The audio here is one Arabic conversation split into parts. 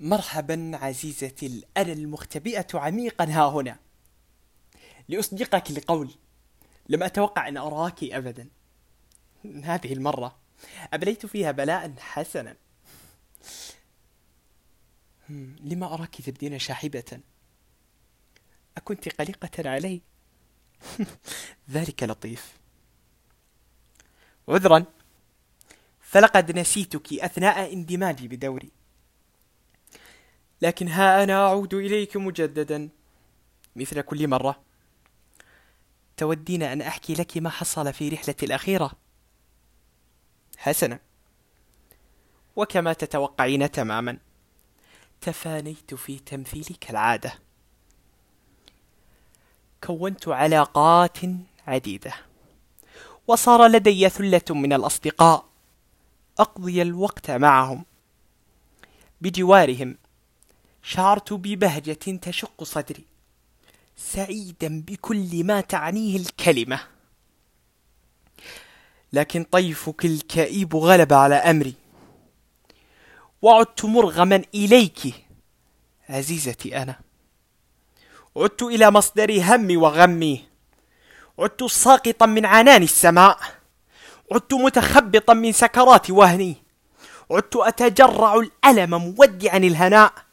مرحبا عزيزتي الأنا المختبئة عميقا ها هنا. لأصدقك لقول لم أتوقع أن أراك أبدا. هذه المرة أبليت فيها بلاء حسنا. لما أراك تبدين شاحبة؟ أكنت قلقة علي. ذلك لطيف. عذرا. فلقد نسيتك أثناء اندماجي بدوري. لكن ها أنا أعود إليك مجددا. مثل كل مرة. تودين أن أحكي لك ما حصل في رحلتي الأخيرة. حسنا. وكما تتوقعين تماما. تفانيت في تمثيلي كالعادة كونت علاقات عديدة. وصار لدي ثلة من الأصدقاء. أقضي الوقت معهم. بجوارهم. شعرت ببهجة تشق صدري سعيدا بكل ما تعنيه الكلمة. لكن طيفك الكئيب غلب على أمري. وعدت مرغما إليك عزيزتي أنا. عدت إلى مصدر همي وغمي. عدت ساقطا من عنان السماء. عدت متخبطا من سكرات وهني. عدت أتجرع الألم مودعا الهناء.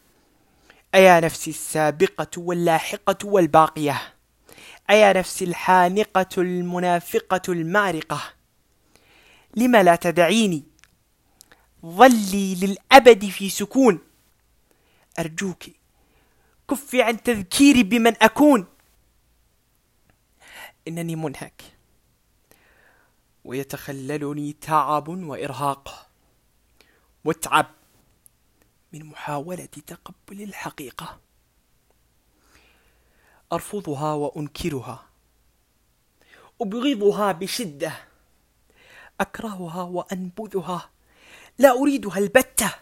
أيا نفسي السابقة واللاحقة والباقية؟ أيا نفسي الحانقة المنافقة المارقة لم لا تدعيني؟ ظلي للأبد في سكون. أرجوك كفي عن تذكيري بمن أكون. إنني منهك. ويتخللني تعب وإرهاق. متعب. من محاولة تقبل الحقيقة. أرفضها وأنكرها. أبغضها بشدة. أكرهها وأنبذها. لا أريدها البتة.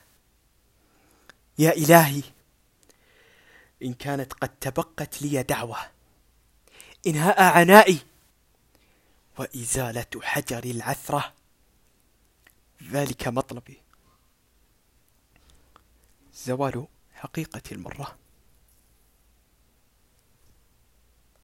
يا إلهي إن كانت قد تبقت لي دعوة. إنهاء عنائي. وإزالة حجر العثرة. ذلك مطلبي. زوال حقيقة المرة.